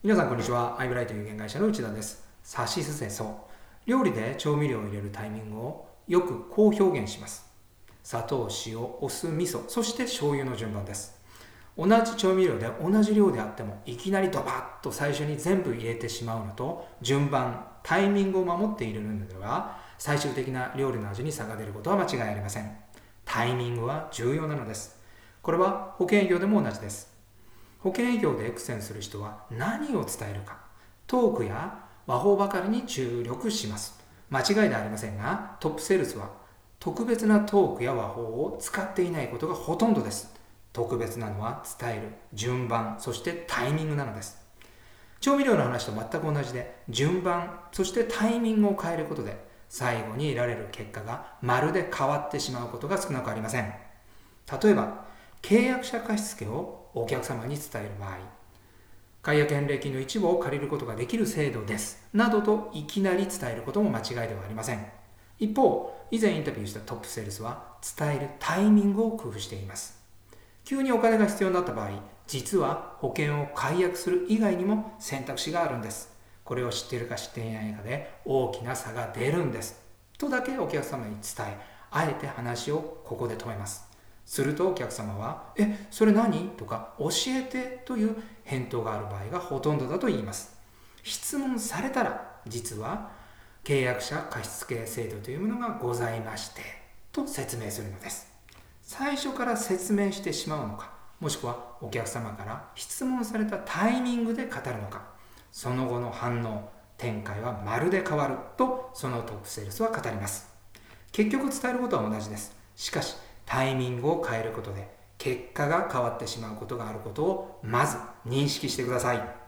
皆さんこんにちは。アイブライト有限会社の内田です。さしすせそ。料理で調味料を入れるタイミングをよくこう表現します。砂糖、塩、お酢、味噌、そして醤油の順番です。同じ調味料で同じ量であってもいきなりドバッと最初に全部入れてしまうのと順番、タイミングを守って入れるのでは最終的な料理の味に差が出ることは間違いありません。タイミングは重要なのです。これは保険業でも同じです。保険営業で苦戦する人は何を伝えるか。トークや和法ばかりに注力します。間違いではありませんがトップセールスは特別なトークや和法を使っていないことがほとんどです。特別なのは伝える順番そしてタイミングなのです。調味料の話と全く同じで順番そしてタイミングを変えることで最後に得られる結果がまるで変わってしまうことが少なくありません。例えば契約者貸付をお客様に伝える場合解約返礼金の一部を借りることができる制度です。などといきなり伝えることも間違いではありません。一方以前インタビューしたトップセールスは伝えるタイミングを工夫しています。急にお金が必要になった場合実は保険を解約する以外にも選択肢があるんです。これを知っているか知っていないかで大きな差が出るんです。とだけお客様に伝えあえて話をここで止めます。するとお客様は「えそれ何?」とか「教えて」という返答がある場合がほとんどだと言います。質問されたら実は契約者貸付制度というものがございましてと説明するのです。最初から説明してしまうのかもしくはお客様から質問されたタイミングで語るのかその後の反応展開はまるで変わるとそのトップセールスは語ります。結局伝えることは同じです。しかしタイミングを変えることで結果が変わってしまうことがあることをまず認識してください。